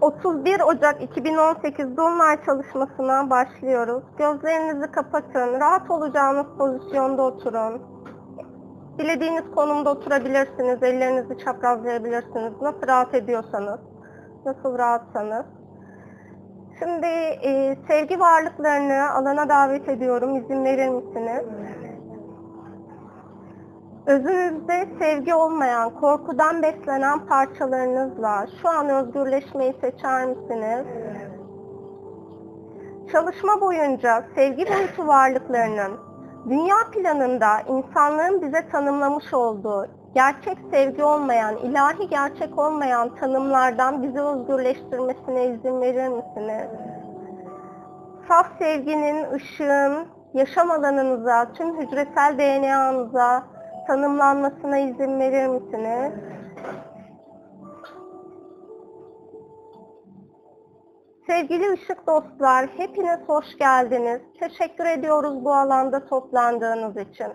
31 Ocak 2018 Dolunay çalışmasına başlıyoruz. Gözlerinizi kapatın. Rahat olacağınız pozisyonda oturun. Dilediğiniz konumda oturabilirsiniz. Ellerinizi çaprazlayabilirsiniz. Nasıl rahat ediyorsanız. Nasıl rahatsanız. Şimdi e, sevgi varlıklarını alana davet ediyorum. İzin verir misiniz? Özünüzde sevgi olmayan, korkudan beslenen parçalarınızla şu an özgürleşmeyi seçer misiniz? Çalışma boyunca sevgi boyutu varlıklarının dünya planında insanlığın bize tanımlamış olduğu gerçek sevgi olmayan, ilahi gerçek olmayan tanımlardan bizi özgürleştirmesine izin verir misiniz? Saf sevginin, ışığın yaşam alanınıza, tüm hücresel DNA'nıza tanımlanmasına izin verir misiniz? Sevgili ışık dostlar, hepiniz hoş geldiniz. Teşekkür ediyoruz bu alanda toplandığınız için.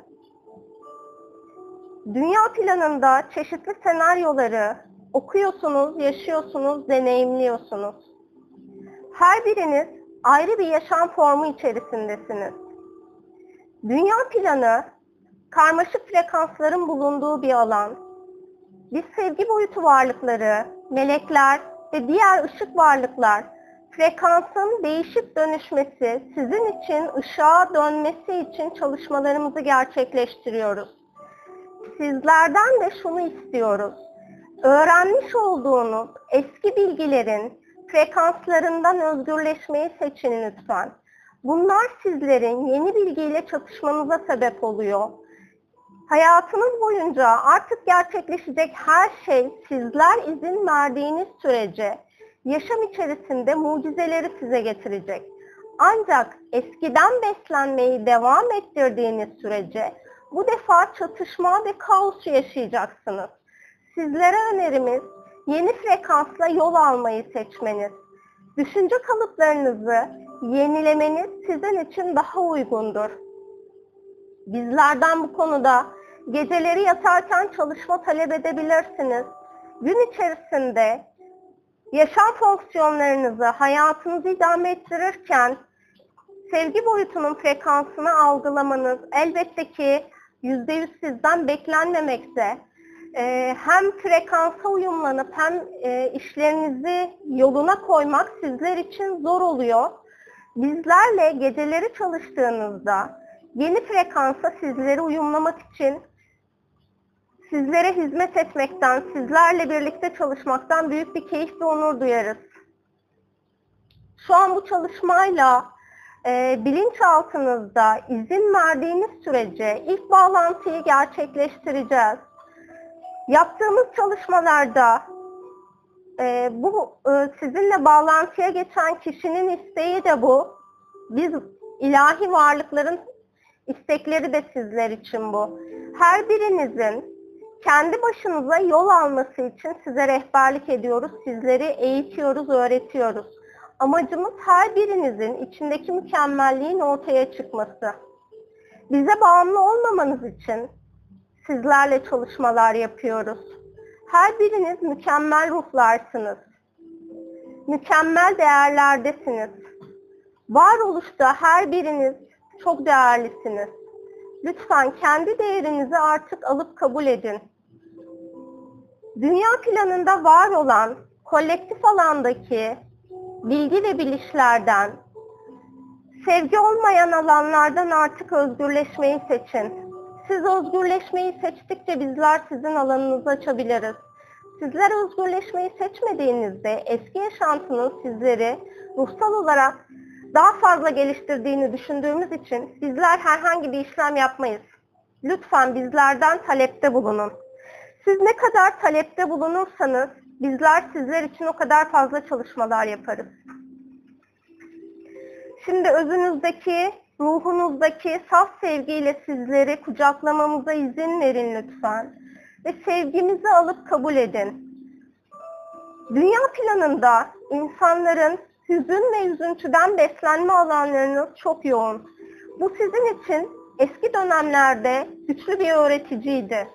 Dünya planında çeşitli senaryoları okuyorsunuz, yaşıyorsunuz, deneyimliyorsunuz. Her biriniz ayrı bir yaşam formu içerisindesiniz. Dünya planı karmaşık frekansların bulunduğu bir alan. Biz sevgi boyutu varlıkları, melekler ve diğer ışık varlıklar frekansın değişip dönüşmesi, sizin için ışığa dönmesi için çalışmalarımızı gerçekleştiriyoruz. Sizlerden de şunu istiyoruz. Öğrenmiş olduğunuz eski bilgilerin frekanslarından özgürleşmeyi seçin lütfen. Bunlar sizlerin yeni bilgiyle çatışmanıza sebep oluyor. Hayatınız boyunca artık gerçekleşecek her şey sizler izin verdiğiniz sürece yaşam içerisinde mucizeleri size getirecek. Ancak eskiden beslenmeyi devam ettirdiğiniz sürece bu defa çatışma ve kaos yaşayacaksınız. Sizlere önerimiz yeni frekansla yol almayı seçmeniz. Düşünce kalıplarınızı yenilemeniz sizin için daha uygundur. Bizlerden bu konuda geceleri yatarken çalışma talep edebilirsiniz. Gün içerisinde yaşam fonksiyonlarınızı, hayatınızı idame ettirirken sevgi boyutunun frekansını algılamanız elbette ki %100 sizden beklenmemekte. Ee, hem frekansa uyumlanıp hem e, işlerinizi yoluna koymak sizler için zor oluyor. Bizlerle geceleri çalıştığınızda yeni frekansa sizleri uyumlamak için sizlere hizmet etmekten, sizlerle birlikte çalışmaktan büyük bir keyif ve onur duyarız. Şu an bu çalışmayla e, bilinçaltınızda izin verdiğiniz sürece ilk bağlantıyı gerçekleştireceğiz. Yaptığımız çalışmalarda e, bu e, sizinle bağlantıya geçen kişinin isteği de bu. Biz ilahi varlıkların istekleri de sizler için bu. Her birinizin kendi başınıza yol alması için size rehberlik ediyoruz. Sizleri eğitiyoruz, öğretiyoruz. Amacımız her birinizin içindeki mükemmelliğin ortaya çıkması. Bize bağımlı olmamanız için sizlerle çalışmalar yapıyoruz. Her biriniz mükemmel ruhlarsınız. Mükemmel değerlerdesiniz. Varoluşta her biriniz çok değerlisiniz. Lütfen kendi değerinizi artık alıp kabul edin. Dünya planında var olan kolektif alandaki bilgi ve bilişlerden, sevgi olmayan alanlardan artık özgürleşmeyi seçin. Siz özgürleşmeyi seçtikçe bizler sizin alanınızı açabiliriz. Sizler özgürleşmeyi seçmediğinizde eski yaşantının sizleri ruhsal olarak daha fazla geliştirdiğini düşündüğümüz için bizler herhangi bir işlem yapmayız. Lütfen bizlerden talepte bulunun. Siz ne kadar talepte bulunursanız bizler sizler için o kadar fazla çalışmalar yaparız. Şimdi özünüzdeki, ruhunuzdaki saf sevgiyle sizleri kucaklamamıza izin verin lütfen. Ve sevgimizi alıp kabul edin. Dünya planında insanların hüzün ve üzüntüden beslenme alanlarınız çok yoğun. Bu sizin için eski dönemlerde güçlü bir öğreticiydi.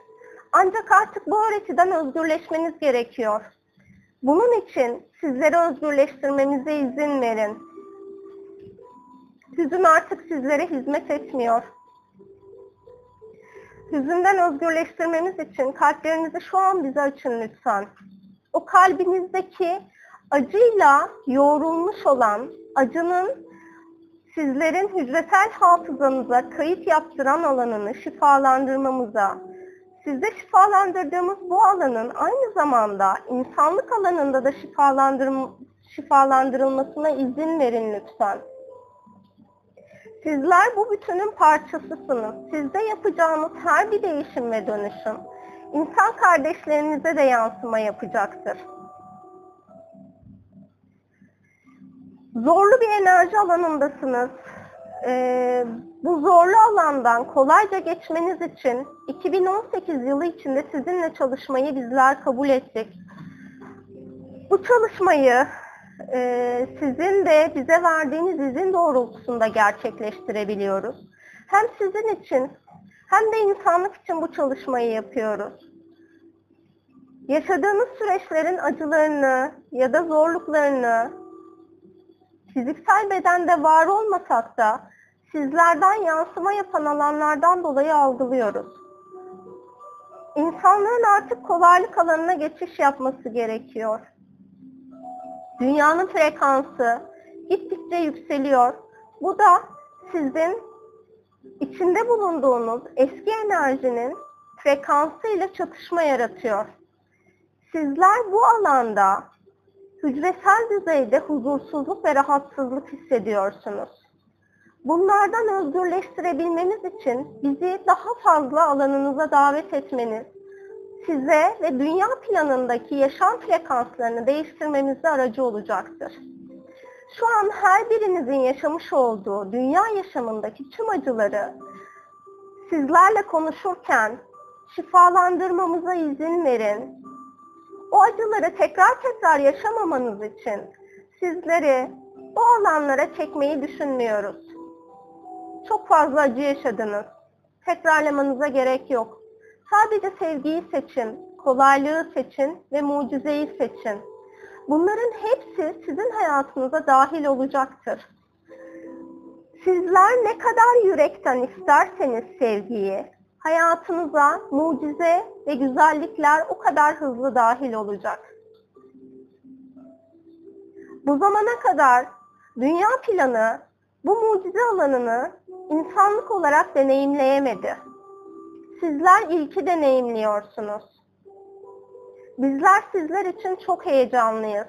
Ancak artık bu öğretiden özgürleşmeniz gerekiyor. Bunun için sizleri özgürleştirmemize izin verin. Hüzün artık sizlere hizmet etmiyor. Hüzünden özgürleştirmemiz için kalplerinizi şu an bize açın lütfen. O kalbinizdeki acıyla yoğrulmuş olan acının sizlerin hücresel hafızanıza kayıt yaptıran alanını şifalandırmamıza, sizde şifalandırdığımız bu alanın aynı zamanda insanlık alanında da şifalandırılmasına izin verin lütfen. Sizler bu bütünün parçasısınız. Sizde yapacağınız her bir değişim ve dönüşüm insan kardeşlerinize de yansıma yapacaktır. Zorlu bir enerji alanındasınız. Ee, bu zorlu alandan kolayca geçmeniz için 2018 yılı içinde sizinle çalışmayı bizler kabul ettik. Bu çalışmayı e, sizin de bize verdiğiniz izin doğrultusunda gerçekleştirebiliyoruz. Hem sizin için hem de insanlık için bu çalışmayı yapıyoruz. Yaşadığınız süreçlerin acılarını ya da zorluklarını fiziksel bedende var olmasak da sizlerden yansıma yapan alanlardan dolayı algılıyoruz. İnsanların artık kolaylık alanına geçiş yapması gerekiyor. Dünyanın frekansı gittikçe yükseliyor. Bu da sizin içinde bulunduğunuz eski enerjinin frekansı ile çatışma yaratıyor. Sizler bu alanda hücresel düzeyde huzursuzluk ve rahatsızlık hissediyorsunuz. Bunlardan özgürleştirebilmeniz için bizi daha fazla alanınıza davet etmeniz, size ve dünya planındaki yaşam frekanslarını değiştirmemizde aracı olacaktır. Şu an her birinizin yaşamış olduğu dünya yaşamındaki tüm acıları sizlerle konuşurken şifalandırmamıza izin verin. O acıları tekrar tekrar yaşamamanız için sizleri o alanlara çekmeyi düşünmüyoruz. Çok fazla acı yaşadınız. Tekrarlamanıza gerek yok. Sadece sevgiyi seçin, kolaylığı seçin ve mucizeyi seçin. Bunların hepsi sizin hayatınıza dahil olacaktır. Sizler ne kadar yürekten isterseniz sevgiyi, hayatınıza mucize ve güzellikler o kadar hızlı dahil olacak. Bu zamana kadar dünya planı bu mucize alanını insanlık olarak deneyimleyemedi. Sizler ilki deneyimliyorsunuz. Bizler sizler için çok heyecanlıyız.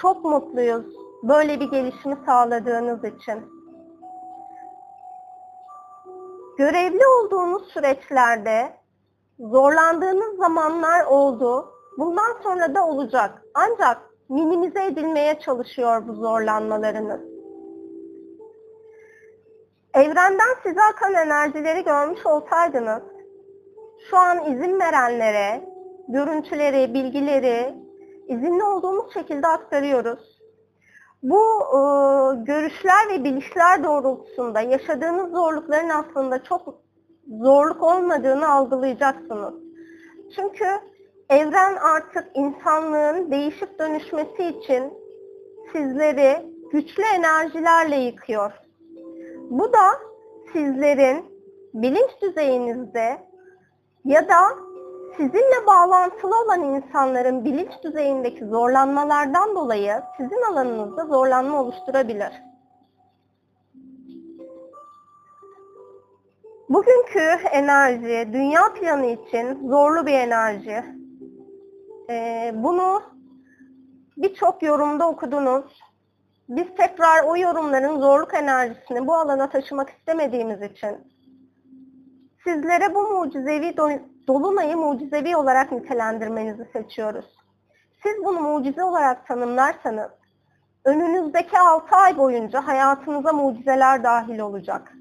Çok mutluyuz böyle bir gelişimi sağladığınız için. Görevli olduğunuz süreçlerde zorlandığınız zamanlar oldu. Bundan sonra da olacak. Ancak minimize edilmeye çalışıyor bu zorlanmalarınız. Evrenden size akan enerjileri görmüş olsaydınız, şu an izin verenlere görüntüleri, bilgileri izinli olduğumuz şekilde aktarıyoruz. Bu e, görüşler ve bilişler doğrultusunda yaşadığınız zorlukların aslında çok zorluk olmadığını algılayacaksınız. Çünkü evren artık insanlığın değişip dönüşmesi için sizleri güçlü enerjilerle yıkıyor. Bu da sizlerin bilinç düzeyinizde ya da sizinle bağlantılı olan insanların bilinç düzeyindeki zorlanmalardan dolayı sizin alanınızda zorlanma oluşturabilir. Bugünkü enerji, dünya planı için zorlu bir enerji. Ee, bunu birçok yorumda okudunuz. Biz tekrar o yorumların zorluk enerjisini bu alana taşımak istemediğimiz için sizlere bu mucizevi dolunayı mucizevi olarak nitelendirmenizi seçiyoruz. Siz bunu mucize olarak tanımlarsanız önünüzdeki 6 ay boyunca hayatınıza mucizeler dahil olacak.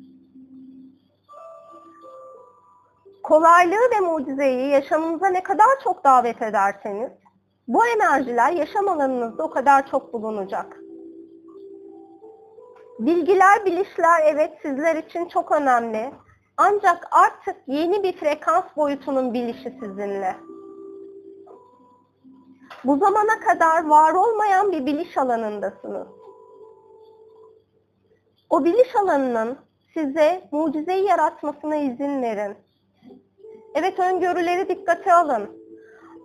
Kolaylığı ve mucizeyi yaşamınıza ne kadar çok davet ederseniz bu enerjiler yaşam alanınızda o kadar çok bulunacak. Bilgiler, bilişler evet sizler için çok önemli. Ancak artık yeni bir frekans boyutunun bilişi sizinle. Bu zamana kadar var olmayan bir biliş alanındasınız. O biliş alanının size mucizeyi yaratmasına izin verin. Evet öngörüleri dikkate alın.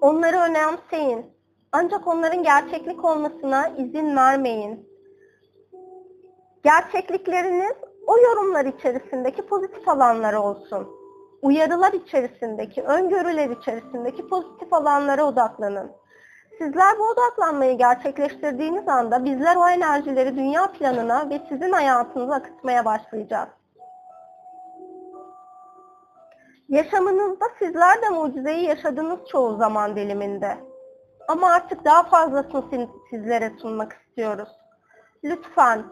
Onları önemseyin. Ancak onların gerçeklik olmasına izin vermeyin. Gerçeklikleriniz o yorumlar içerisindeki pozitif alanlar olsun. Uyarılar içerisindeki, öngörüler içerisindeki pozitif alanlara odaklanın. Sizler bu odaklanmayı gerçekleştirdiğiniz anda bizler o enerjileri dünya planına ve sizin hayatınıza akıtmaya başlayacağız. Yaşamınızda sizler de mucizeyi yaşadınız çoğu zaman diliminde. Ama artık daha fazlasını sizlere sunmak istiyoruz. Lütfen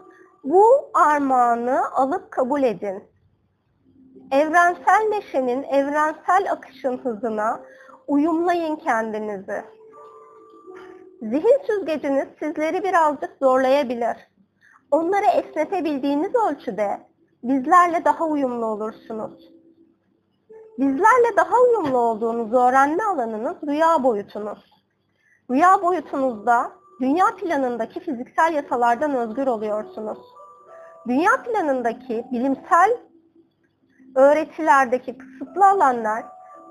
bu armağanı alıp kabul edin. Evrensel neşenin, evrensel akışın hızına uyumlayın kendinizi. Zihin süzgeciniz sizleri birazcık zorlayabilir. Onları esnetebildiğiniz ölçüde bizlerle daha uyumlu olursunuz. Bizlerle daha uyumlu olduğunuz öğrenme alanınız rüya boyutunuz. Rüya boyutunuzda dünya planındaki fiziksel yasalardan özgür oluyorsunuz. Dünya planındaki bilimsel öğretilerdeki kısıtlı alanlar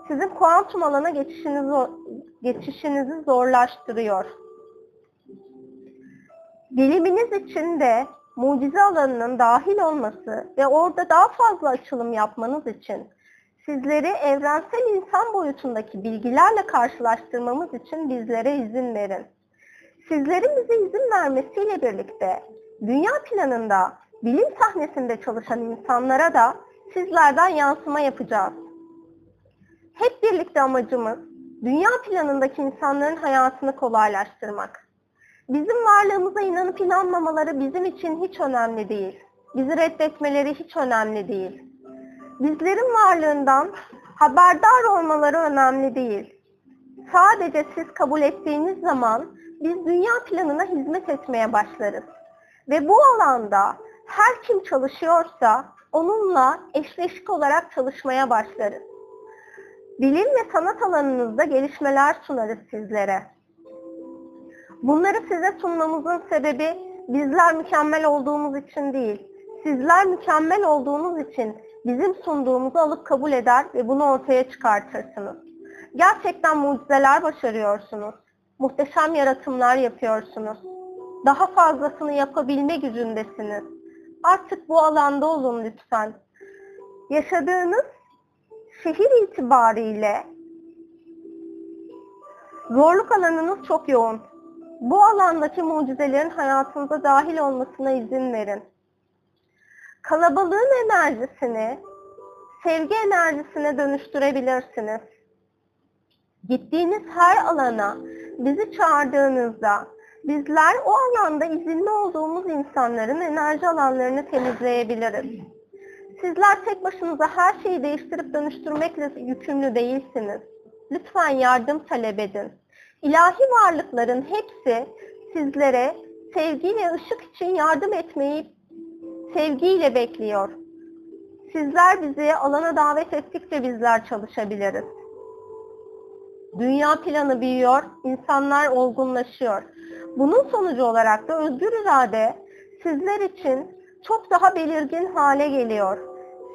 sizin kuantum alana geçişinizi, geçişinizi zorlaştırıyor. Biliminiz için de mucize alanının dahil olması ve orada daha fazla açılım yapmanız için sizleri evrensel insan boyutundaki bilgilerle karşılaştırmamız için bizlere izin verin. Sizlerin bize izin vermesiyle birlikte dünya planında bilim sahnesinde çalışan insanlara da sizlerden yansıma yapacağız. Hep birlikte amacımız dünya planındaki insanların hayatını kolaylaştırmak. Bizim varlığımıza inanıp inanmamaları bizim için hiç önemli değil. Bizi reddetmeleri hiç önemli değil. Bizlerin varlığından haberdar olmaları önemli değil. Sadece siz kabul ettiğiniz zaman biz dünya planına hizmet etmeye başlarız. Ve bu alanda her kim çalışıyorsa onunla eşleşik olarak çalışmaya başlarız. Bilim ve sanat alanınızda gelişmeler sunarız sizlere. Bunları size sunmamızın sebebi bizler mükemmel olduğumuz için değil, sizler mükemmel olduğunuz için bizim sunduğumuzu alıp kabul eder ve bunu ortaya çıkartırsınız. Gerçekten mucizeler başarıyorsunuz. Muhteşem yaratımlar yapıyorsunuz. Daha fazlasını yapabilme gücündesiniz. Artık bu alanda olun lütfen. Yaşadığınız şehir itibariyle zorluk alanınız çok yoğun. Bu alandaki mucizelerin hayatınıza dahil olmasına izin verin. Kalabalığın enerjisini sevgi enerjisine dönüştürebilirsiniz. Gittiğiniz her alana bizi çağırdığınızda bizler o alanda izinli olduğumuz insanların enerji alanlarını temizleyebiliriz. Sizler tek başınıza her şeyi değiştirip dönüştürmekle yükümlü değilsiniz. Lütfen yardım talep edin. İlahi varlıkların hepsi sizlere sevgi ve ışık için yardım etmeyi sevgiyle bekliyor. Sizler bizi alana davet ettikçe bizler çalışabiliriz. Dünya planı büyüyor, insanlar olgunlaşıyor. Bunun sonucu olarak da özgür irade sizler için çok daha belirgin hale geliyor.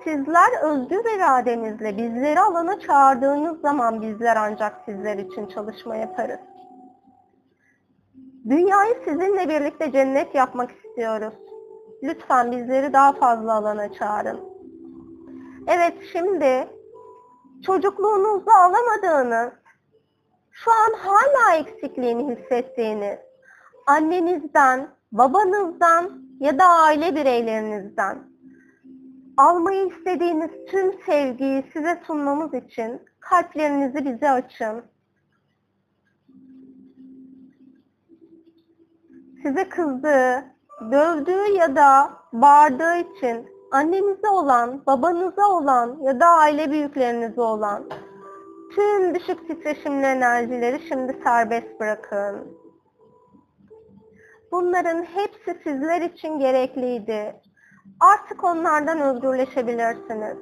Sizler özgür iradenizle bizleri alana çağırdığınız zaman bizler ancak sizler için çalışma yaparız. Dünyayı sizinle birlikte cennet yapmak istiyoruz. Lütfen bizleri daha fazla alana çağırın. Evet şimdi çocukluğunuzda alamadığınız, şu an hala eksikliğini hissettiğiniz, annenizden, babanızdan ya da aile bireylerinizden almayı istediğiniz tüm sevgiyi size sunmamız için kalplerinizi bize açın. Size kızdığı, dövdüğü ya da bağırdığı için annenize olan, babanıza olan ya da aile büyüklerinize olan tüm düşük titreşimli enerjileri şimdi serbest bırakın. Bunların hepsi sizler için gerekliydi. Artık onlardan özgürleşebilirsiniz.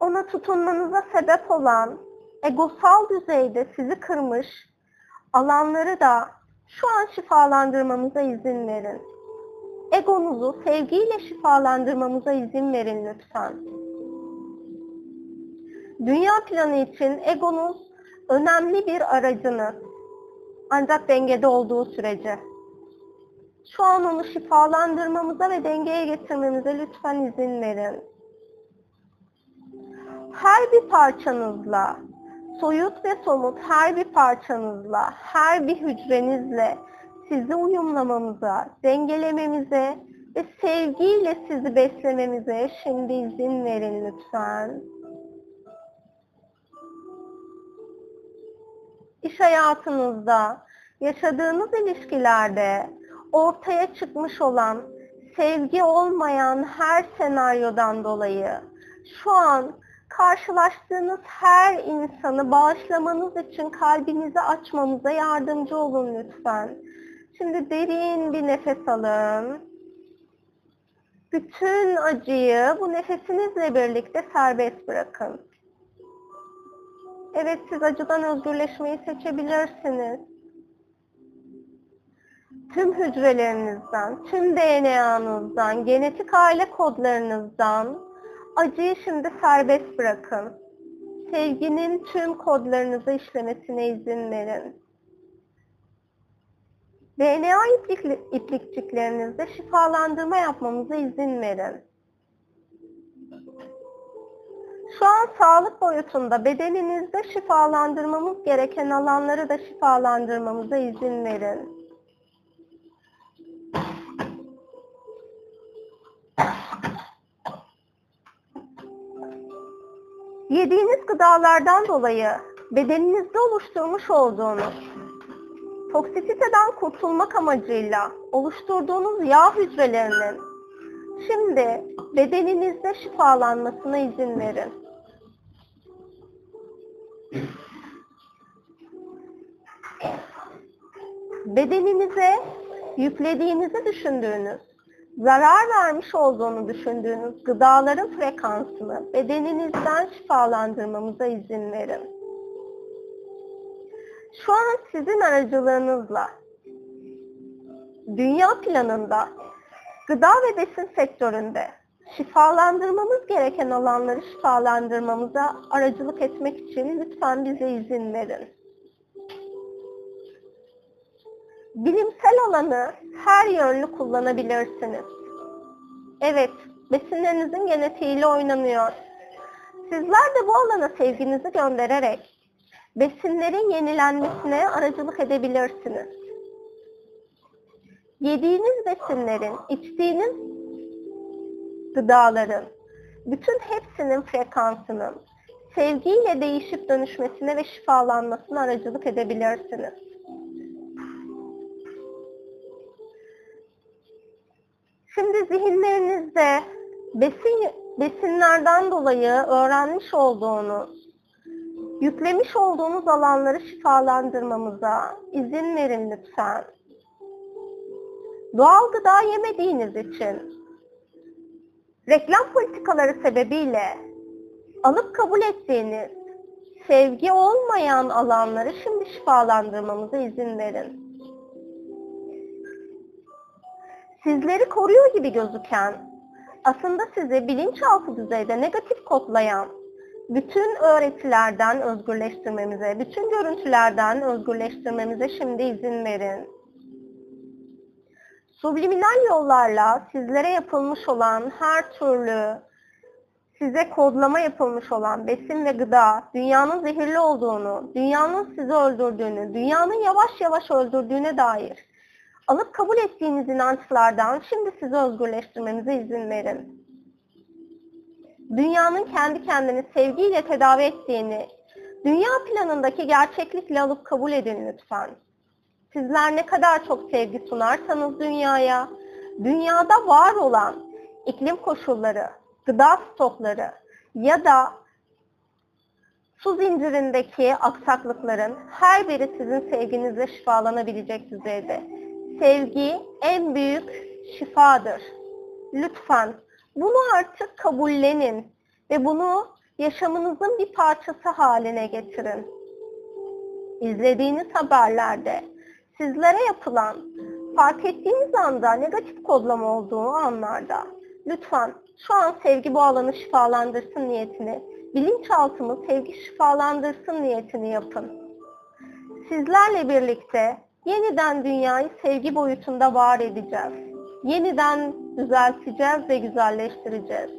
Ona tutunmanıza sebep olan egosal düzeyde sizi kırmış alanları da şu an şifalandırmamıza izin verin. Egonuzu sevgiyle şifalandırmamıza izin verin lütfen. Dünya planı için egonuz önemli bir aracınız. Ancak dengede olduğu sürece. Şu an onu şifalandırmamıza ve dengeye getirmemize lütfen izin verin. Her bir parçanızla, soyut ve somut her bir parçanızla, her bir hücrenizle sizi uyumlamamıza, dengelememize ve sevgiyle sizi beslememize şimdi izin verin lütfen. İş hayatınızda, yaşadığınız ilişkilerde ortaya çıkmış olan sevgi olmayan her senaryodan dolayı şu an karşılaştığınız her insanı bağışlamanız için kalbinizi açmamıza yardımcı olun lütfen. Şimdi derin bir nefes alın. Bütün acıyı bu nefesinizle birlikte serbest bırakın. Evet siz acıdan özgürleşmeyi seçebilirsiniz. Tüm hücrelerinizden, tüm DNA'nızdan, genetik aile kodlarınızdan acıyı şimdi serbest bırakın. Sevginin tüm kodlarınızı işlemesine izin verin. DNA iplik, iplikçiklerinizde şifalandırma yapmamıza izin verin. Şu an sağlık boyutunda bedeninizde şifalandırmamız gereken alanları da şifalandırmamıza izin verin. Yediğiniz gıdalardan dolayı bedeninizde oluşturmuş olduğunuz toksisiteden kurtulmak amacıyla oluşturduğunuz yağ hücrelerinin şimdi bedeninizde şifalanmasına izin verin. Bedeninize yüklediğinizi düşündüğünüz, zarar vermiş olduğunu düşündüğünüz gıdaların frekansını bedeninizden şifalandırmamıza izin verin. Şu an sizin aracılığınızla dünya planında gıda ve besin sektöründe şifalandırmamız gereken alanları şifalandırmamıza aracılık etmek için lütfen bize izin verin. Bilimsel alanı her yönlü kullanabilirsiniz. Evet, besinlerinizin genetiğiyle oynanıyor. Sizler de bu alana sevginizi göndererek besinlerin yenilenmesine aracılık edebilirsiniz. Yediğiniz besinlerin, içtiğiniz gıdaların, bütün hepsinin frekansının sevgiyle değişip dönüşmesine ve şifalanmasına aracılık edebilirsiniz. Şimdi zihinlerinizde besin, besinlerden dolayı öğrenmiş olduğunuz, yüklemiş olduğunuz alanları şifalandırmamıza izin verin lütfen. Doğal gıda yemediğiniz için, reklam politikaları sebebiyle alıp kabul ettiğiniz sevgi olmayan alanları şimdi şifalandırmamıza izin verin. Sizleri koruyor gibi gözüken, aslında sizi bilinçaltı düzeyde negatif kodlayan bütün öğretilerden özgürleştirmemize, bütün görüntülerden özgürleştirmemize şimdi izin verin. Subliminal yollarla sizlere yapılmış olan her türlü size kodlama yapılmış olan besin ve gıda, dünyanın zehirli olduğunu, dünyanın sizi öldürdüğünü, dünyanın yavaş yavaş öldürdüğüne dair alıp kabul ettiğiniz inançlardan şimdi sizi özgürleştirmemize izin verin. Dünyanın kendi kendini sevgiyle tedavi ettiğini, dünya planındaki gerçeklikle alıp kabul edin lütfen. Sizler ne kadar çok sevgi sunarsanız dünyaya, dünyada var olan iklim koşulları, gıda stokları ya da su zincirindeki aksaklıkların her biri sizin sevginizle şifalanabilecek düzeyde. Sevgi en büyük şifadır. Lütfen bunu artık kabullenin ve bunu yaşamınızın bir parçası haline getirin. İzlediğiniz haberlerde sizlere yapılan, fark ettiğiniz anda negatif kodlama olduğu anlarda lütfen şu an sevgi bu alanı şifalandırsın niyetini, bilinçaltımı sevgi şifalandırsın niyetini yapın. Sizlerle birlikte yeniden dünyayı sevgi boyutunda var edeceğiz. Yeniden düzelteceğiz ve güzelleştireceğiz.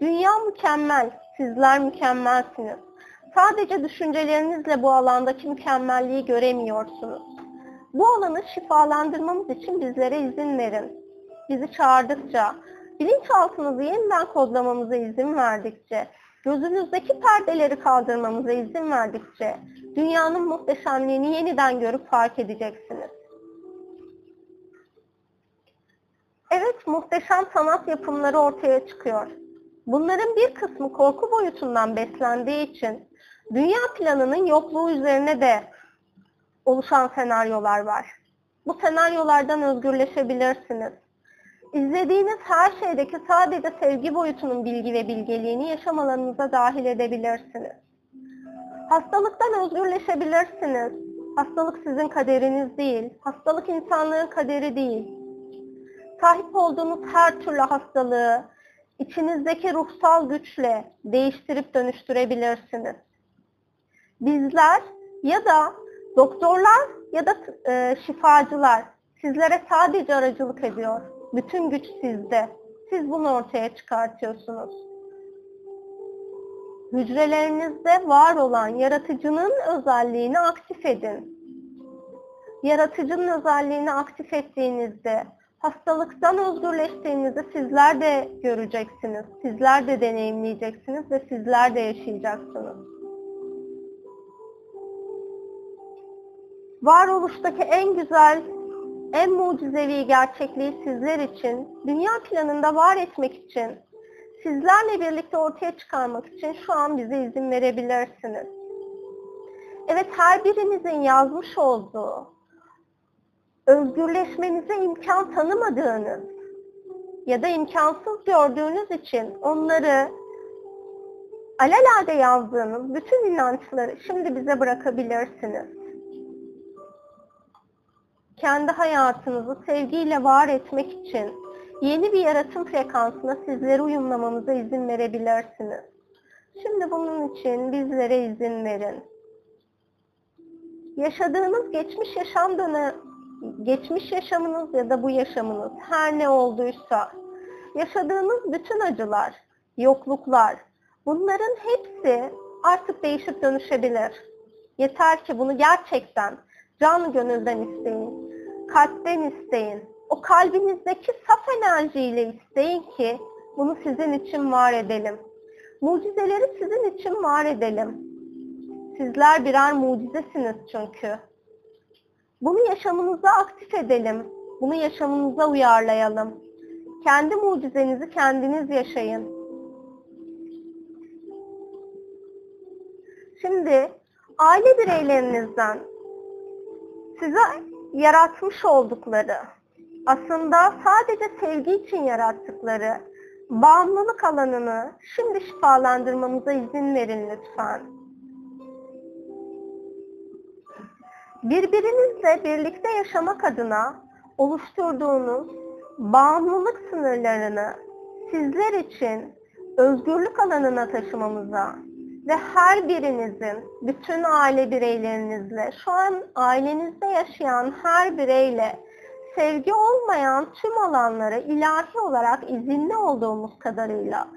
Dünya mükemmel, sizler mükemmelsiniz. Sadece düşüncelerinizle bu alandaki mükemmelliği göremiyorsunuz. Bu alanı şifalandırmamız için bizlere izin verin. Bizi çağırdıkça, bilinçaltınızı yeniden kodlamamıza izin verdikçe, gözünüzdeki perdeleri kaldırmamıza izin verdikçe, dünyanın muhteşemliğini yeniden görüp fark edeceksiniz. Evet, muhteşem sanat yapımları ortaya çıkıyor. Bunların bir kısmı korku boyutundan beslendiği için dünya planının yokluğu üzerine de oluşan senaryolar var. Bu senaryolardan özgürleşebilirsiniz. İzlediğiniz her şeydeki sadece sevgi boyutunun bilgi ve bilgeliğini yaşam alanınıza dahil edebilirsiniz. Hastalıktan özgürleşebilirsiniz. Hastalık sizin kaderiniz değil. Hastalık insanların kaderi değil. Sahip olduğunuz her türlü hastalığı içinizdeki ruhsal güçle değiştirip dönüştürebilirsiniz. Bizler ya da doktorlar ya da e, şifacılar sizlere sadece aracılık ediyor. Bütün güç sizde. Siz bunu ortaya çıkartıyorsunuz. Hücrelerinizde var olan yaratıcının özelliğini aktif edin. Yaratıcının özelliğini aktif ettiğinizde hastalıktan özgürleştiğinizde sizler de göreceksiniz. Sizler de deneyimleyeceksiniz ve sizler de yaşayacaksınız. Varoluştaki en güzel, en mucizevi gerçekliği sizler için, dünya planında var etmek için, sizlerle birlikte ortaya çıkarmak için şu an bize izin verebilirsiniz. Evet her birinizin yazmış olduğu, özgürleşmenize imkan tanımadığınız ya da imkansız gördüğünüz için onları alelade yazdığınız bütün inançları şimdi bize bırakabilirsiniz. Kendi hayatınızı sevgiyle var etmek için yeni bir yaratım frekansına sizleri uyumlamamıza izin verebilirsiniz. Şimdi bunun için bizlere izin verin. Yaşadığınız geçmiş yaşam dönemi geçmiş yaşamınız ya da bu yaşamınız her ne olduysa, yaşadığınız bütün acılar, yokluklar, bunların hepsi artık değişip dönüşebilir. Yeter ki bunu gerçekten canlı gönülden isteyin, kalpten isteyin. O kalbinizdeki saf enerjiyle isteyin ki bunu sizin için var edelim. Mucizeleri sizin için var edelim. Sizler birer mucizesiniz çünkü. Bunu yaşamınıza aktif edelim. Bunu yaşamınıza uyarlayalım. Kendi mucizenizi kendiniz yaşayın. Şimdi aile bireylerinizden size yaratmış oldukları, aslında sadece sevgi için yarattıkları bağımlılık alanını şimdi şifalandırmamıza izin verin lütfen. birbirinizle birlikte yaşamak adına oluşturduğunuz bağımlılık sınırlarını sizler için özgürlük alanına taşımamıza ve her birinizin bütün aile bireylerinizle, şu an ailenizde yaşayan her bireyle sevgi olmayan tüm alanları ilahi olarak izinli olduğumuz kadarıyla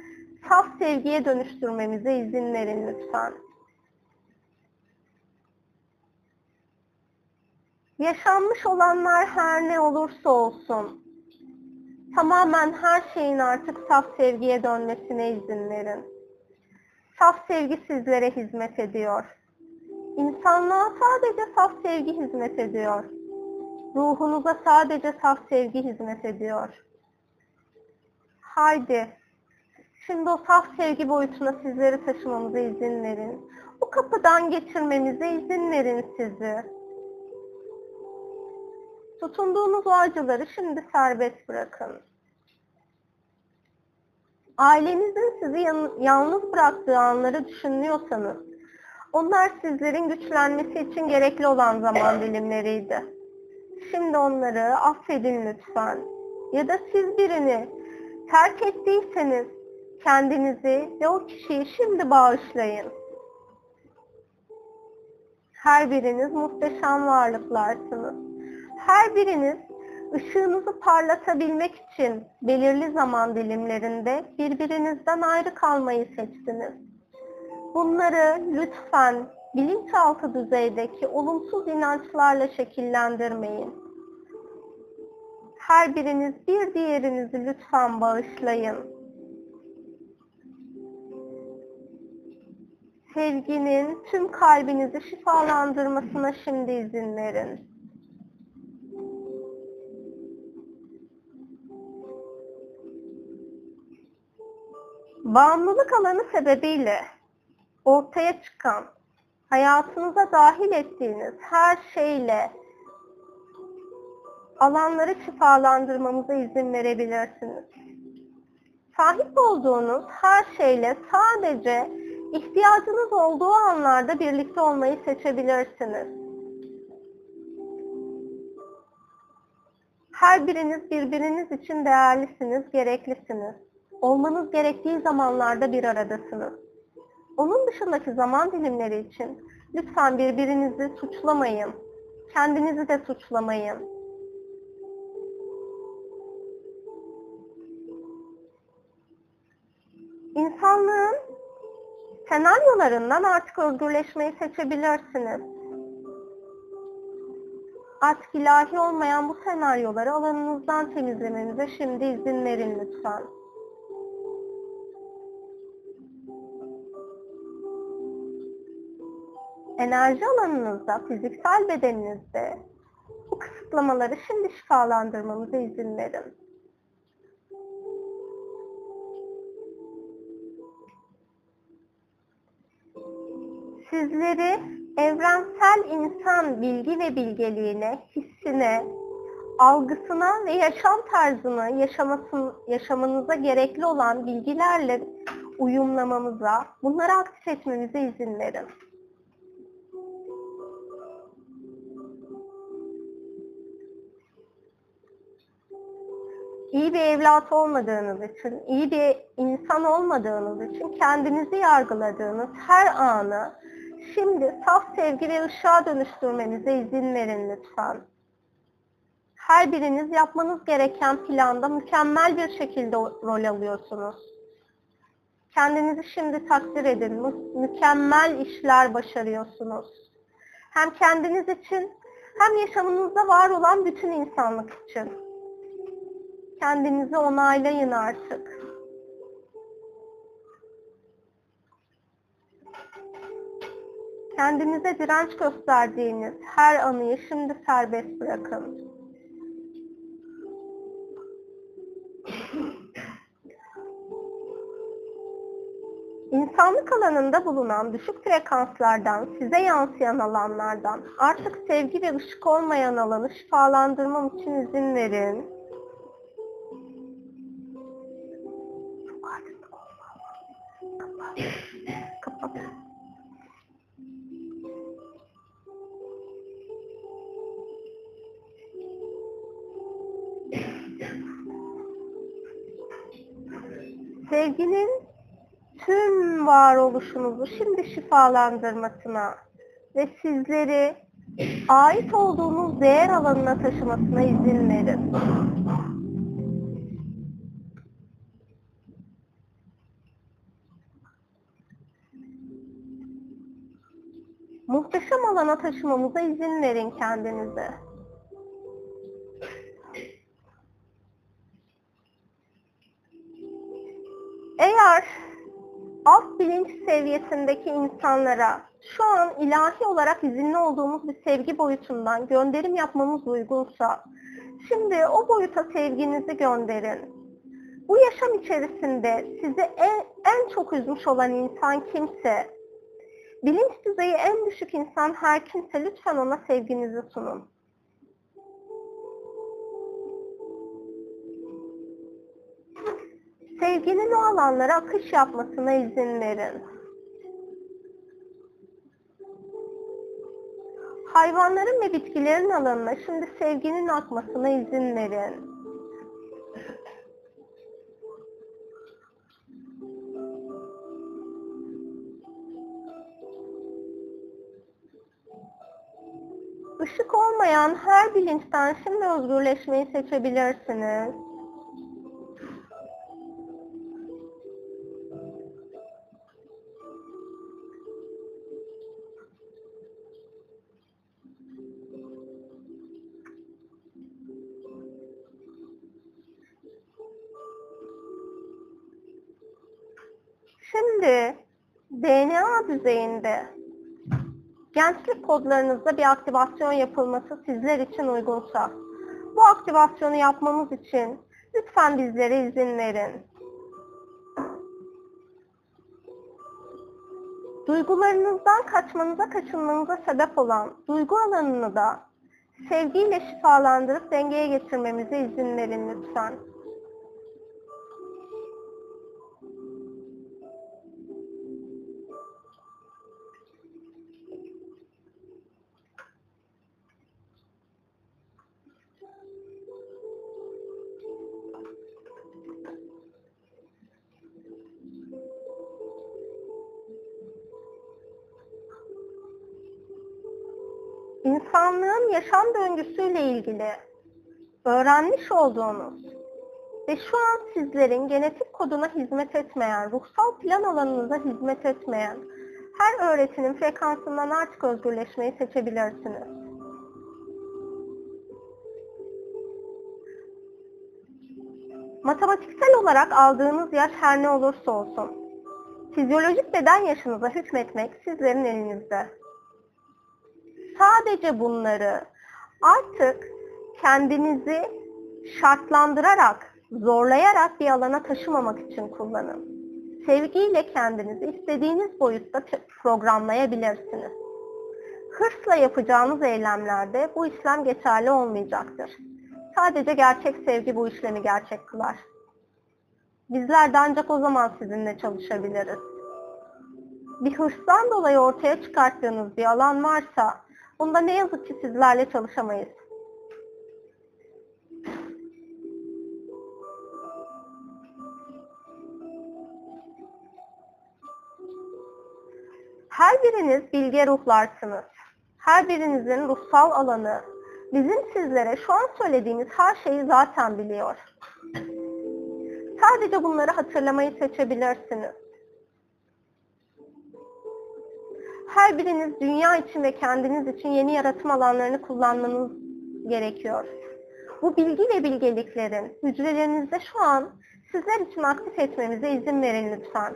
saf sevgiye dönüştürmemize izin verin lütfen. Yaşanmış olanlar her ne olursa olsun, tamamen her şeyin artık saf sevgiye dönmesine izin verin. Saf sevgi sizlere hizmet ediyor. İnsanlığa sadece saf sevgi hizmet ediyor. Ruhunuza sadece saf sevgi hizmet ediyor. Haydi, şimdi o saf sevgi boyutuna sizleri taşımamıza izin verin. O kapıdan geçirmemize izin verin sizi. Tutunduğunuz o acıları şimdi serbest bırakın. Ailenizin sizi yalnız bıraktığı anları düşünüyorsanız, onlar sizlerin güçlenmesi için gerekli olan zaman dilimleriydi. Şimdi onları affedin lütfen. Ya da siz birini terk ettiyseniz kendinizi ve o kişiyi şimdi bağışlayın. Her biriniz muhteşem varlıklarsınız. Her biriniz ışığınızı parlatabilmek için belirli zaman dilimlerinde birbirinizden ayrı kalmayı seçtiniz. Bunları lütfen bilinçaltı düzeydeki olumsuz inançlarla şekillendirmeyin. Her biriniz bir diğerinizi lütfen bağışlayın. Sevginin tüm kalbinizi şifalandırmasına şimdi izin verin. Bağımlılık alanı sebebiyle ortaya çıkan, hayatınıza dahil ettiğiniz her şeyle alanları şifalandırmamıza izin verebilirsiniz. Sahip olduğunuz her şeyle sadece ihtiyacınız olduğu anlarda birlikte olmayı seçebilirsiniz. Her biriniz birbiriniz için değerlisiniz, gereklisiniz. Olmanız gerektiği zamanlarda bir aradasınız. Onun dışındaki zaman dilimleri için lütfen birbirinizi suçlamayın. Kendinizi de suçlamayın. İnsanlığın senaryolarından artık özgürleşmeyi seçebilirsiniz. Artık ilahi olmayan bu senaryoları alanınızdan temizlemenize şimdi izin verin lütfen. Enerji alanınızda, fiziksel bedeninizde bu kısıtlamaları şimdi şifalandırmamıza izin verin. sizleri evrensel insan bilgi ve bilgeliğine, hissine, algısına ve yaşam tarzını yaşamasın, yaşamanıza gerekli olan bilgilerle uyumlamamıza, bunları aktif etmemize izin verin. İyi bir evlat olmadığınız için, iyi bir insan olmadığınız için kendinizi yargıladığınız her anı şimdi saf sevgi ve ışığa dönüştürmenize izin verin lütfen. Her biriniz yapmanız gereken planda mükemmel bir şekilde rol alıyorsunuz. Kendinizi şimdi takdir edin. Mü- mükemmel işler başarıyorsunuz. Hem kendiniz için hem yaşamınızda var olan bütün insanlık için. Kendinizi onaylayın artık. Kendinize direnç gösterdiğiniz her anıyı şimdi serbest bırakın. İnsanlık alanında bulunan düşük frekanslardan, size yansıyan alanlardan artık sevgi ve ışık olmayan alanı şifalandırmam için izin verin. Kapat. Sevginin tüm varoluşunuzu şimdi şifalandırmasına ve sizleri ait olduğunuz değer alanına taşımasına izin verin. Alana taşımamıza izin verin kendinize. Eğer alt bilinç seviyesindeki insanlara şu an ilahi olarak izinli olduğumuz bir sevgi boyutundan gönderim yapmamız uygunsa, şimdi o boyuta sevginizi gönderin. Bu yaşam içerisinde sizi en, en çok üzmüş olan insan kimse, bilinç düzeyi en düşük insan her kimse lütfen ona sevginizi sunun. Sevginin o alanlara akış yapmasına izin verin. Hayvanların ve bitkilerin alanına şimdi sevginin akmasına izin verin. Işık olmayan her bilinçten şimdi özgürleşmeyi seçebilirsiniz. Şimdi DNA düzeyinde gençlik kodlarınızda bir aktivasyon yapılması sizler için uygunsa, bu aktivasyonu yapmamız için lütfen bizlere izin verin. Duygularınızdan kaçmanıza kaçınmanıza sebep olan duygu alanını da sevgiyle şifalandırıp dengeye getirmemize izin verin lütfen. İnsanlığın yaşam döngüsüyle ilgili öğrenmiş olduğunuz ve şu an sizlerin genetik koduna hizmet etmeyen, ruhsal plan alanınıza hizmet etmeyen her öğretinin frekansından artık özgürleşmeyi seçebilirsiniz. Matematiksel olarak aldığınız yaş her ne olursa olsun, fizyolojik beden yaşınıza hükmetmek sizlerin elinizde sadece bunları artık kendinizi şartlandırarak, zorlayarak bir alana taşımamak için kullanın. Sevgiyle kendinizi istediğiniz boyutta programlayabilirsiniz. Hırsla yapacağınız eylemlerde bu işlem geçerli olmayacaktır. Sadece gerçek sevgi bu işlemi gerçek kılar. Bizler de ancak o zaman sizinle çalışabiliriz. Bir hırstan dolayı ortaya çıkarttığınız bir alan varsa Bunda ne yazık ki sizlerle çalışamayız. Her biriniz bilge ruhlarsınız. Her birinizin ruhsal alanı bizim sizlere şu an söylediğimiz her şeyi zaten biliyor. Sadece bunları hatırlamayı seçebilirsiniz. Her biriniz dünya için ve kendiniz için yeni yaratım alanlarını kullanmanız gerekiyor. Bu bilgi ve bilgeliklerin hücrelerinizde şu an sizler için aktif etmemize izin verin lütfen.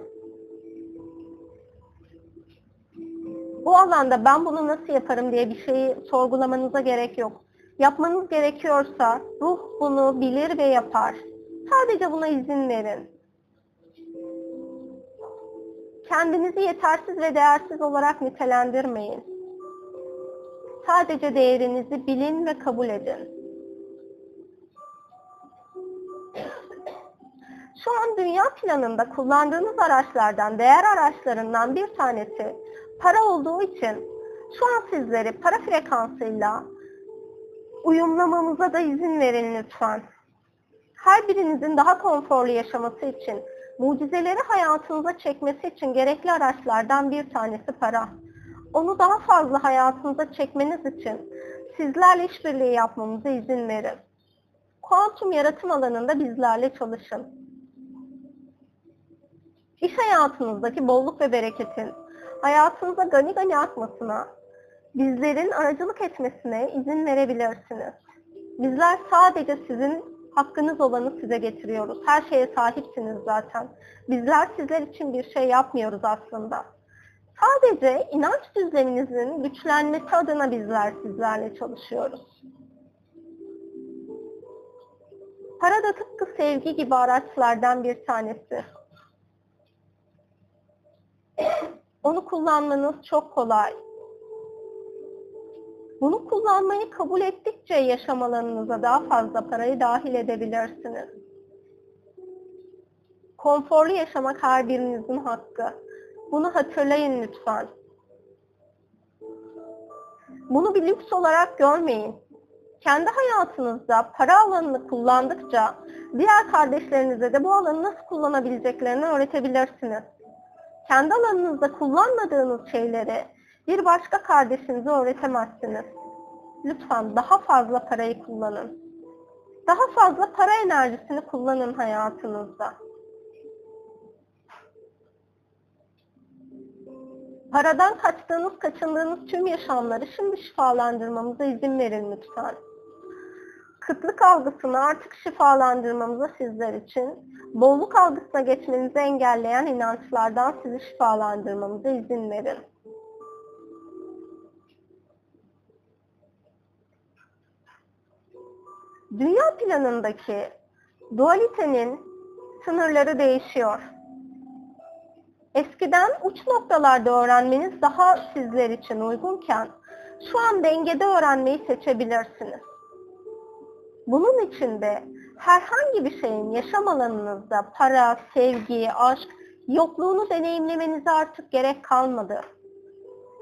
Bu alanda ben bunu nasıl yaparım diye bir şeyi sorgulamanıza gerek yok. Yapmanız gerekiyorsa ruh bunu bilir ve yapar. Sadece buna izin verin. Kendinizi yetersiz ve değersiz olarak nitelendirmeyin. Sadece değerinizi bilin ve kabul edin. Şu an dünya planında kullandığınız araçlardan, değer araçlarından bir tanesi para olduğu için şu an sizleri para frekansıyla uyumlamamıza da izin verin lütfen. Her birinizin daha konforlu yaşaması için mucizeleri hayatınıza çekmesi için gerekli araçlardan bir tanesi para. Onu daha fazla hayatınıza çekmeniz için sizlerle işbirliği yapmamıza izin verin. Kuantum yaratım alanında bizlerle çalışın. İş hayatınızdaki bolluk ve bereketin hayatınıza gani gani akmasına, bizlerin aracılık etmesine izin verebilirsiniz. Bizler sadece sizin hakkınız olanı size getiriyoruz. Her şeye sahipsiniz zaten. Bizler sizler için bir şey yapmıyoruz aslında. Sadece inanç düzleminizin güçlenmesi adına bizler sizlerle çalışıyoruz. Para da tıpkı sevgi gibi araçlardan bir tanesi. Onu kullanmanız çok kolay. Bunu kullanmayı kabul ettikçe yaşam alanınıza daha fazla parayı dahil edebilirsiniz. Konforlu yaşamak her birinizin hakkı. Bunu hatırlayın lütfen. Bunu bir lüks olarak görmeyin. Kendi hayatınızda para alanını kullandıkça diğer kardeşlerinize de bu alanı nasıl kullanabileceklerini öğretebilirsiniz. Kendi alanınızda kullanmadığınız şeyleri bir başka kardeşinize öğretemezsiniz. Lütfen daha fazla parayı kullanın. Daha fazla para enerjisini kullanın hayatınızda. Paradan kaçtığınız, kaçındığınız tüm yaşamları şimdi şifalandırmamıza izin verin lütfen. Kıtlık algısını artık şifalandırmamıza sizler için, bolluk algısına geçmenizi engelleyen inançlardan sizi şifalandırmamıza izin verin. Dünya planındaki dualitenin sınırları değişiyor. Eskiden uç noktalarda öğrenmeniz daha sizler için uygunken şu an dengede öğrenmeyi seçebilirsiniz. Bunun için de herhangi bir şeyin yaşam alanınızda para, sevgi, aşk, yokluğunu deneyimlemenize artık gerek kalmadı.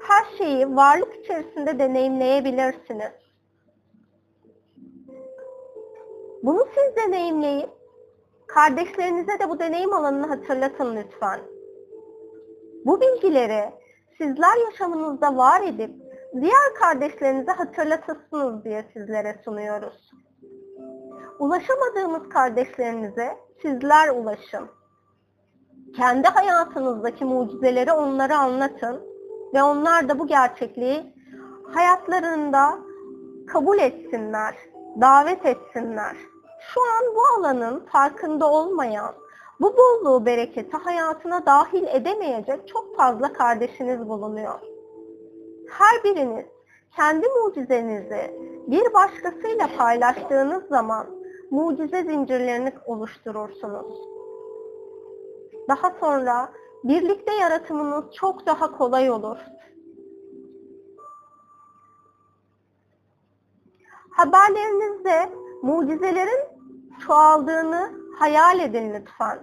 Her şeyi varlık içerisinde deneyimleyebilirsiniz. Bunu siz deneyimleyin. Kardeşlerinize de bu deneyim alanını hatırlatın lütfen. Bu bilgileri sizler yaşamınızda var edip diğer kardeşlerinize hatırlatırsınız diye sizlere sunuyoruz. Ulaşamadığımız kardeşlerinize sizler ulaşın. Kendi hayatınızdaki mucizeleri onlara anlatın ve onlar da bu gerçekliği hayatlarında kabul etsinler, davet etsinler. Şu an bu alanın farkında olmayan, bu bolluğu, bereketi hayatına dahil edemeyecek çok fazla kardeşiniz bulunuyor. Her biriniz kendi mucizenizi bir başkasıyla paylaştığınız zaman mucize zincirlerini oluşturursunuz. Daha sonra birlikte yaratımınız çok daha kolay olur. Haberlerinizde mucizelerin çoğaldığını hayal edin lütfen.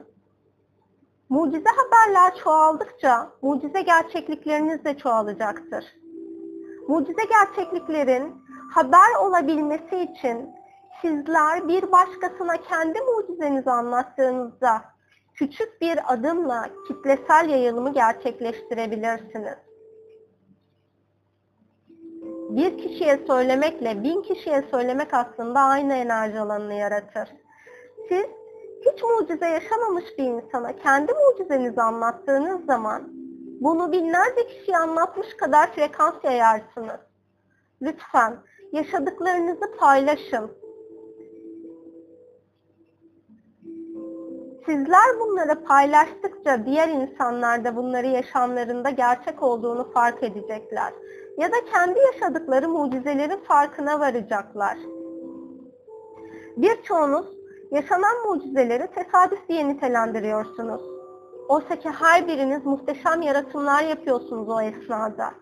Mucize haberler çoğaldıkça mucize gerçeklikleriniz de çoğalacaktır. Mucize gerçekliklerin haber olabilmesi için sizler bir başkasına kendi mucizenizi anlattığınızda küçük bir adımla kitlesel yayılımı gerçekleştirebilirsiniz. Bir kişiye söylemekle bin kişiye söylemek aslında aynı enerji alanını yaratır. Siz hiç mucize yaşamamış bir insana kendi mucizenizi anlattığınız zaman bunu binlerce kişiye anlatmış kadar frekans yayarsınız. Lütfen yaşadıklarınızı paylaşın. Sizler bunları paylaştıkça diğer insanlar da bunları yaşamlarında gerçek olduğunu fark edecekler. Ya da kendi yaşadıkları mucizelerin farkına varacaklar. Birçoğunuz yaşanan mucizeleri tesadüf diye nitelendiriyorsunuz. Oysa ki her biriniz muhteşem yaratımlar yapıyorsunuz o esnada.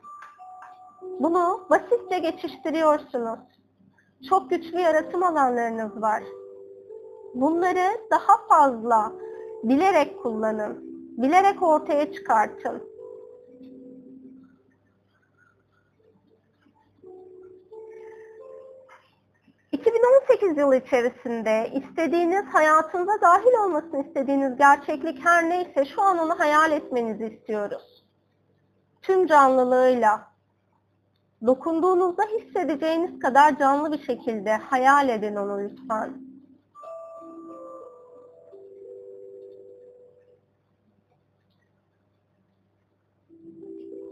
Bunu basitçe geçiştiriyorsunuz. Çok güçlü yaratım alanlarınız var. Bunları daha fazla bilerek kullanın. Bilerek ortaya çıkartın. ...2018 yılı içerisinde istediğiniz, hayatınıza dahil olmasını istediğiniz gerçeklik her neyse şu an onu hayal etmenizi istiyoruz. Tüm canlılığıyla, dokunduğunuzda hissedeceğiniz kadar canlı bir şekilde hayal edin onu lütfen.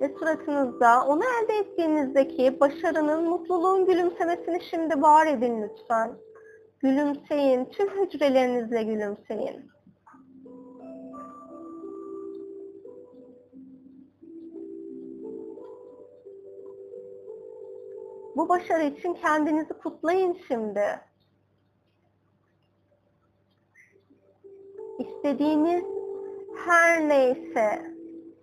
Ve suratınızda onu elde ettiğinizdeki başarının, mutluluğun gülümsemesini şimdi var edin lütfen. Gülümseyin, tüm hücrelerinizle gülümseyin. Bu başarı için kendinizi kutlayın şimdi. İstediğiniz her neyse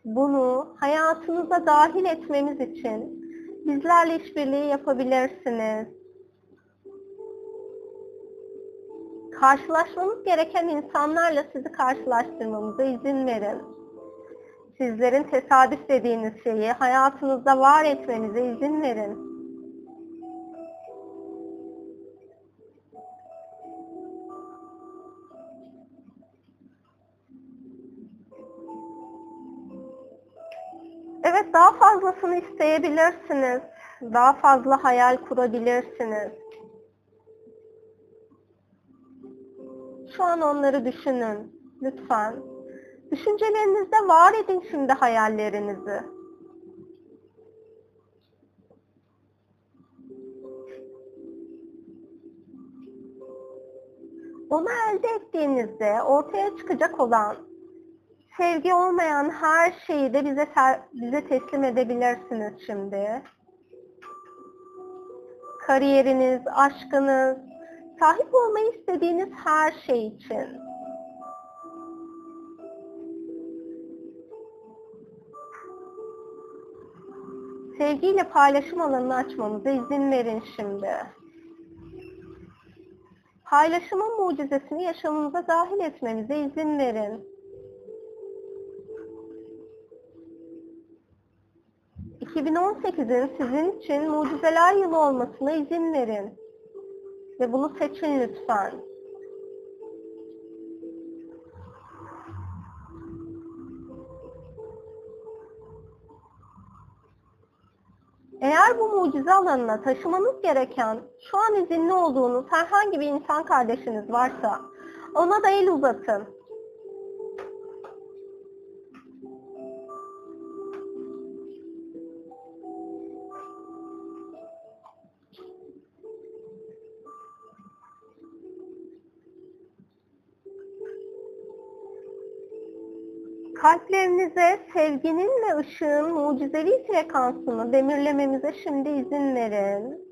bunu hayatınıza dahil etmemiz için bizlerle işbirliği yapabilirsiniz. Karşılaşmamız gereken insanlarla sizi karşılaştırmamıza izin verin. Sizlerin tesadüf dediğiniz şeyi hayatınızda var etmenize izin verin. Daha fazlasını isteyebilirsiniz. Daha fazla hayal kurabilirsiniz. Şu an onları düşünün. Lütfen. Düşüncelerinizde var edin şimdi hayallerinizi. Onu elde ettiğinizde ortaya çıkacak olan sevgi olmayan her şeyi de bize bize teslim edebilirsiniz şimdi. Kariyeriniz, aşkınız, sahip olmayı istediğiniz her şey için. Sevgiyle paylaşım alanını açmamıza izin verin şimdi. Paylaşımın mucizesini yaşamımıza dahil etmemize izin verin. 2018'in sizin için mucizeler yılı olmasına izin verin. Ve bunu seçin lütfen. Eğer bu mucize alanına taşımanız gereken, şu an izinli olduğunuz herhangi bir insan kardeşiniz varsa, ona da el uzatın. Kalplerinize sevginin ve ışığın mucizevi frekansını demirlememize şimdi izin verin.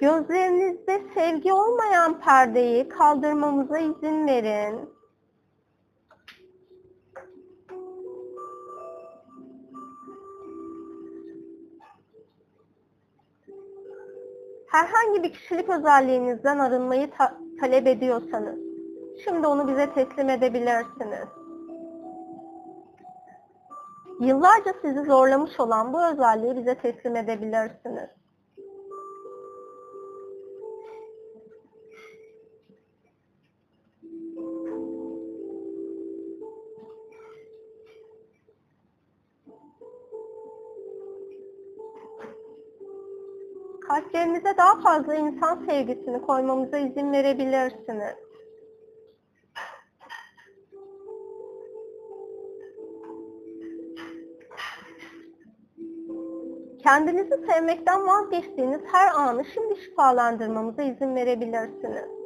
Gözlerinizde sevgi olmayan perdeyi kaldırmamıza izin verin. Herhangi bir kişilik özelliğinizden arınmayı talep ediyorsanız, şimdi onu bize teslim edebilirsiniz. Yıllarca sizi zorlamış olan bu özelliği bize teslim edebilirsiniz. Kalplerinize daha fazla insan sevgisini koymamıza izin verebilirsiniz. Kendinizi sevmekten vazgeçtiğiniz her anı şimdi şifalandırmamıza izin verebilirsiniz.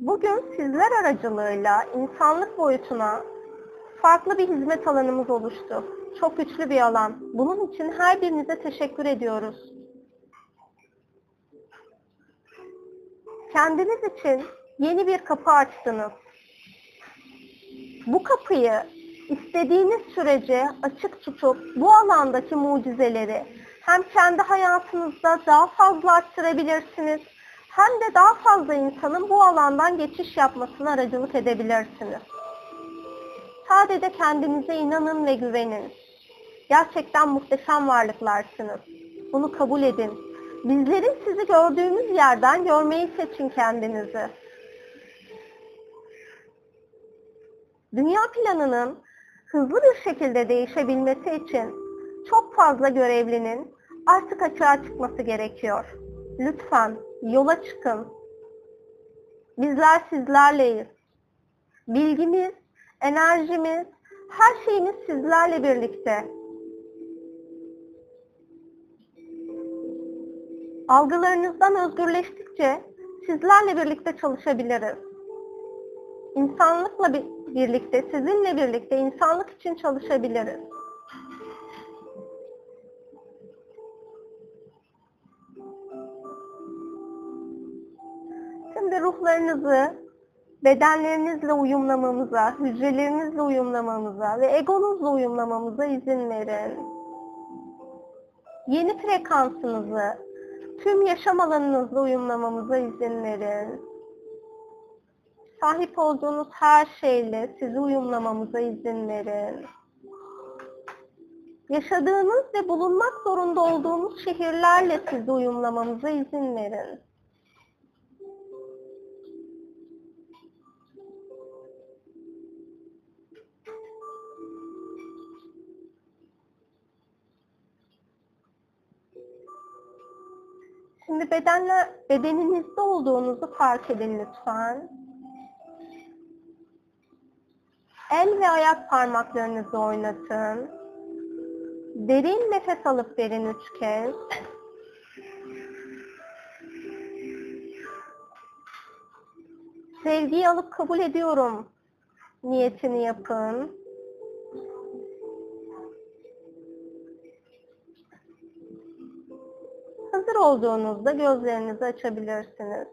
Bugün sizler aracılığıyla insanlık boyutuna farklı bir hizmet alanımız oluştu. Çok güçlü bir alan. Bunun için her birinize teşekkür ediyoruz. Kendiniz için yeni bir kapı açtınız. Bu kapıyı istediğiniz sürece açık tutup bu alandaki mucizeleri hem kendi hayatınızda daha fazla arttırabilirsiniz hem de daha fazla insanın bu alandan geçiş yapmasına aracılık edebilirsiniz. Sadece kendinize inanın ve güvenin. Gerçekten muhteşem varlıklarsınız. Bunu kabul edin. Bizlerin sizi gördüğümüz yerden görmeyi seçin kendinizi. Dünya planının hızlı bir şekilde değişebilmesi için çok fazla görevlinin artık açığa çıkması gerekiyor. Lütfen yola çıkın. Bizler sizlerleyiz. Bilgimiz, enerjimiz, her şeyimiz sizlerle birlikte. Algılarınızdan özgürleştikçe sizlerle birlikte çalışabiliriz. İnsanlıkla birlikte, sizinle birlikte insanlık için çalışabiliriz. Duygularınızı bedenlerinizle uyumlamamıza, hücrelerinizle uyumlamamıza ve egonuzla uyumlamamıza izin verin. Yeni frekansınızı tüm yaşam alanınızla uyumlamamıza izin verin. Sahip olduğunuz her şeyle sizi uyumlamamıza izin verin. Yaşadığınız ve bulunmak zorunda olduğunuz şehirlerle sizi uyumlamamıza izin verin. Şimdi bedenle, bedeninizde olduğunuzu fark edin lütfen. El ve ayak parmaklarınızı oynatın. Derin nefes alıp verin üç kez. Sevgiyi alıp kabul ediyorum niyetini yapın. Hazır olduğunuzda gözlerinizi açabilirsiniz.